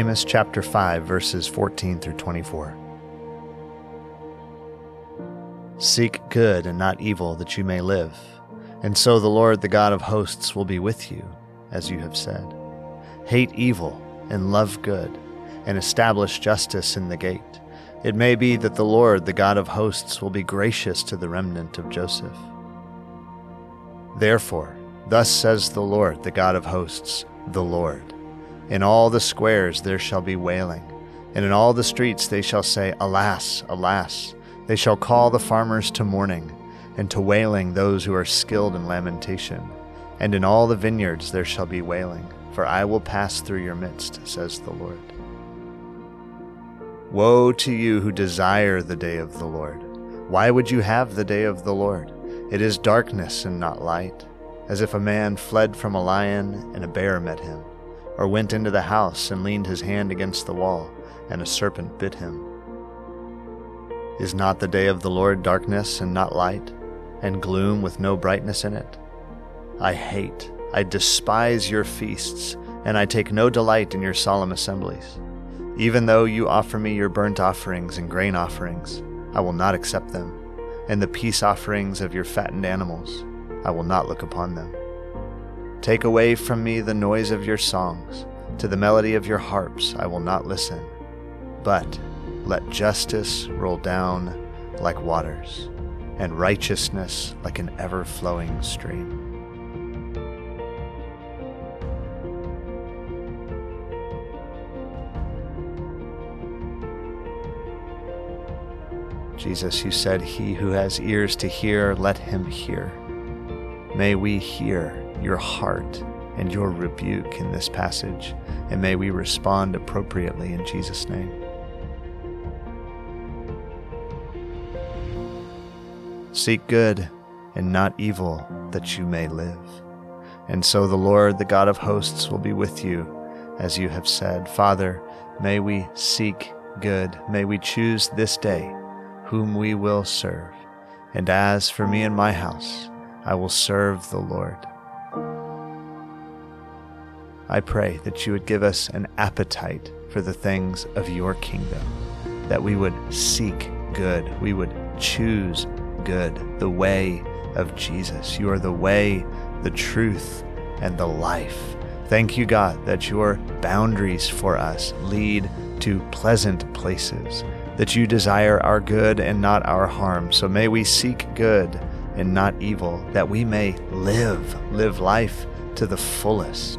Amos chapter 5, verses 14 through 24. Seek good and not evil, that you may live. And so the Lord, the God of hosts, will be with you, as you have said. Hate evil and love good, and establish justice in the gate. It may be that the Lord, the God of hosts, will be gracious to the remnant of Joseph. Therefore, thus says the Lord, the God of hosts, the Lord. In all the squares there shall be wailing, and in all the streets they shall say, Alas, alas! They shall call the farmers to mourning, and to wailing those who are skilled in lamentation. And in all the vineyards there shall be wailing, for I will pass through your midst, says the Lord. Woe to you who desire the day of the Lord! Why would you have the day of the Lord? It is darkness and not light, as if a man fled from a lion and a bear met him or went into the house and leaned his hand against the wall, and a serpent bit him. Is not the day of the Lord darkness and not light, and gloom with no brightness in it? I hate, I despise your feasts, and I take no delight in your solemn assemblies. Even though you offer me your burnt offerings and grain offerings, I will not accept them, and the peace offerings of your fattened animals, I will not look upon them. Take away from me the noise of your songs. To the melody of your harps I will not listen. But let justice roll down like waters, and righteousness like an ever flowing stream. Jesus, you said, He who has ears to hear, let him hear. May we hear your heart and your rebuke in this passage, and may we respond appropriately in Jesus' name. Seek good and not evil, that you may live. And so the Lord, the God of hosts, will be with you, as you have said. Father, may we seek good. May we choose this day whom we will serve. And as for me and my house, I will serve the Lord. I pray that you would give us an appetite for the things of your kingdom, that we would seek good, we would choose good, the way of Jesus. You are the way, the truth, and the life. Thank you, God, that your boundaries for us lead to pleasant places, that you desire our good and not our harm. So may we seek good and not evil, that we may live, live life to the fullest.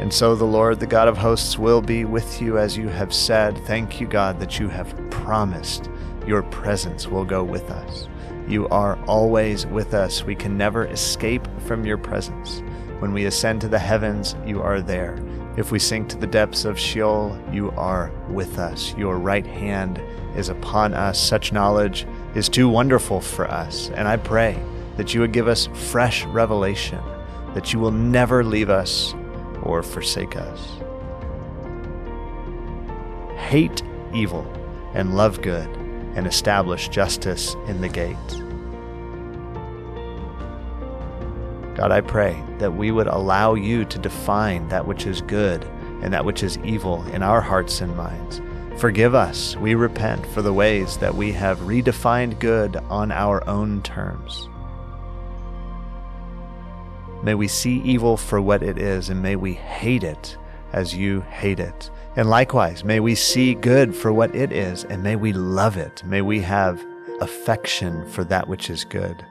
And so the Lord, the God of hosts, will be with you as you have said. Thank you, God, that you have promised your presence will go with us. You are always with us. We can never escape from your presence. When we ascend to the heavens, you are there. If we sink to the depths of Sheol, you are with us. Your right hand is upon us. Such knowledge is too wonderful for us. And I pray that you would give us fresh revelation, that you will never leave us or forsake us. Hate evil and love good, and establish justice in the gate. God, I pray that we would allow you to define that which is good and that which is evil in our hearts and minds. Forgive us, we repent for the ways that we have redefined good on our own terms. May we see evil for what it is, and may we hate it as you hate it. And likewise, may we see good for what it is, and may we love it. May we have affection for that which is good.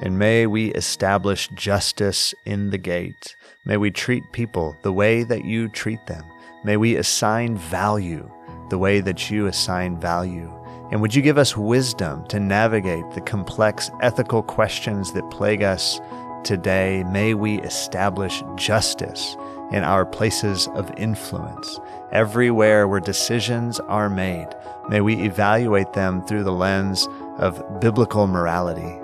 And may we establish justice in the gate. May we treat people the way that you treat them. May we assign value the way that you assign value. And would you give us wisdom to navigate the complex ethical questions that plague us today? May we establish justice in our places of influence. Everywhere where decisions are made, may we evaluate them through the lens of biblical morality.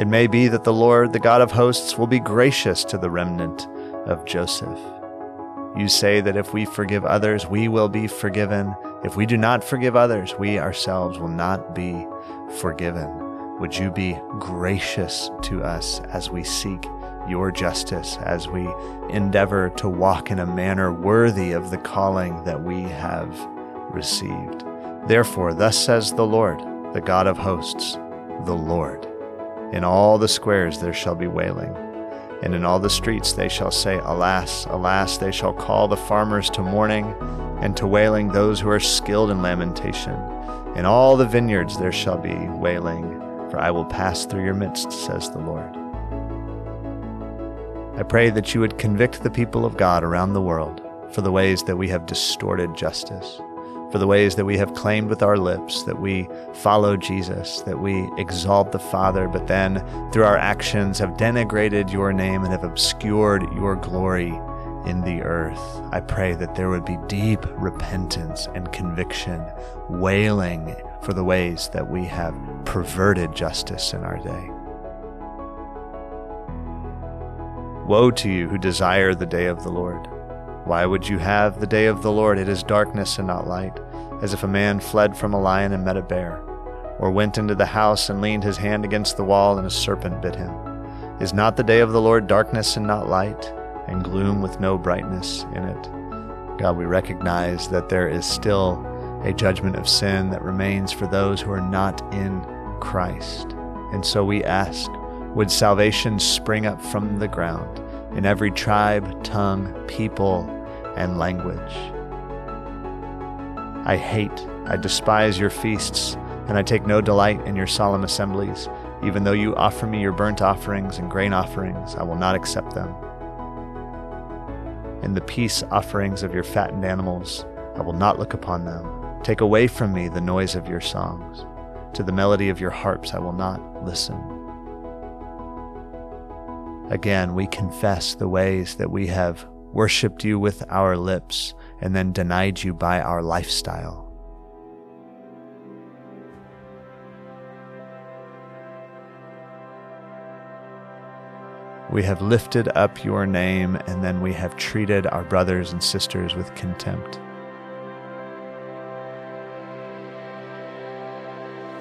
It may be that the Lord, the God of hosts, will be gracious to the remnant of Joseph. You say that if we forgive others, we will be forgiven. If we do not forgive others, we ourselves will not be forgiven. would you be gracious to us as we seek your justice, as we endeavor to walk in a manner worthy of the calling that we have received. Therefore, thus says the Lord, the God of hosts, the Lord. In all the squares there shall be wailing, and in all the streets they shall say, Alas, alas, they shall call the farmers to mourning, and to wailing those who are skilled in lamentation. In all the vineyards there shall be wailing, for I will pass through your midst, says the Lord. I pray that you would convict the people of God around the world for the ways that we have distorted justice, for the ways that we have claimed with our lips that we follow Jesus, that we exalt the Father, but then through our actions have denigrated your name and have obscured your glory in the earth. I pray that there would be deep repentance and conviction, wailing for the ways that we have perverted justice in our day. Woe to you who desire the day of the Lord. Why would you have the day of the Lord? It is darkness and not light, as if a man fled from a lion and met a bear, or went into the house and leaned his hand against the wall and a serpent bit him. Is not the day of the Lord darkness and not light, and gloom with no brightness in it? God, we recognize that there is still a judgment of sin that remains for those who are not in Christ. And so we ask, would salvation spring up from the ground in every tribe, tongue, people, and language? I hate, I despise your feasts, and I take no delight in your solemn assemblies. Even though you offer me your burnt offerings and grain offerings, I will not accept them. In the peace offerings of your fattened animals, I will not look upon them. Take away from me the noise of your songs. To the melody of your harps I will not listen. Again, we confess the ways that we have worshiped you with our lips and then denied you by our lifestyle. We have lifted up your name and then we have treated our brothers and sisters with contempt.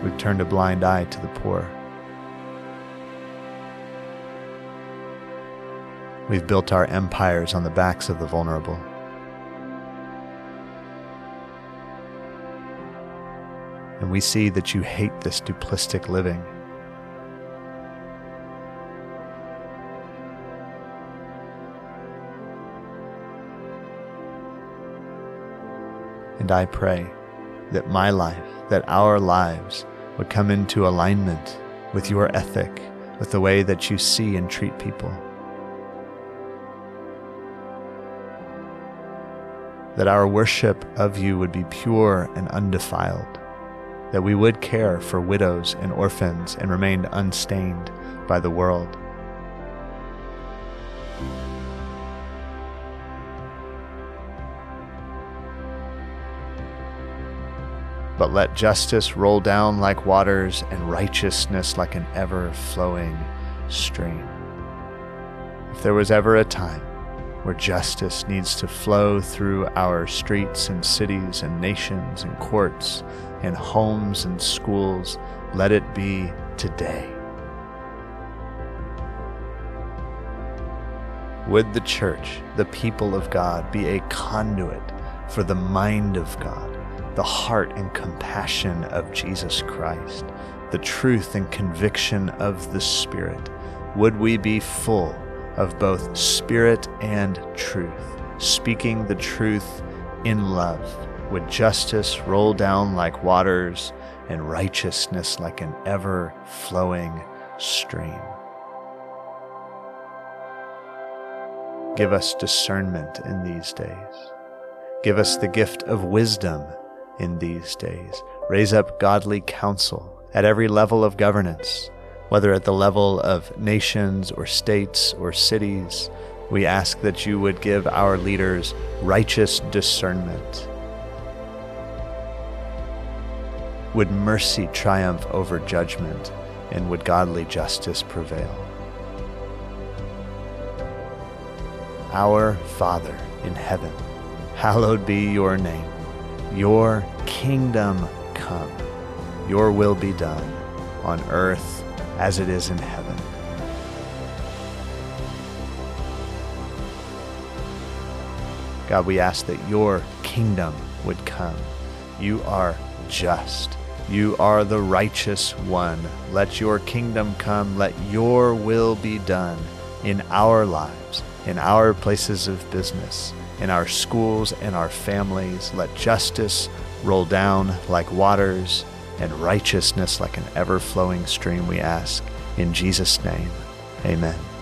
We've turned a blind eye to the poor. We've built our empires on the backs of the vulnerable. And we see that you hate this duplistic living. And I pray that my life, that our lives would come into alignment with your ethic, with the way that you see and treat people. That our worship of you would be pure and undefiled, that we would care for widows and orphans and remain unstained by the world. But let justice roll down like waters and righteousness like an ever flowing stream. If there was ever a time where justice needs to flow through our streets and cities and nations and courts and homes and schools. Let it be today. Would the church, the people of God, be a conduit for the mind of God, the heart and compassion of Jesus Christ, the truth and conviction of the Spirit? Would we be full of both spirit and truth, speaking the truth in love. Would justice roll down like waters and righteousness like an ever flowing stream? Give us discernment in these days. Give us the gift of wisdom in these days. Raise up godly counsel at every level of governance whether at the level of nations or states or cities. We ask that you would give our leaders righteous discernment. Would mercy triumph over judgment, and would godly justice prevail? Our Father in heaven, hallowed be your name. Your kingdom come, your will be done on earth as it is in heaven. God, we ask that your kingdom would come. You are just. You are the righteous one. Let your kingdom come. Let your will be done in our lives, in our places of business, in our schools and our families. Let justice roll down like waters and righteousness like an ever flowing stream, we ask. In Jesus' name, amen.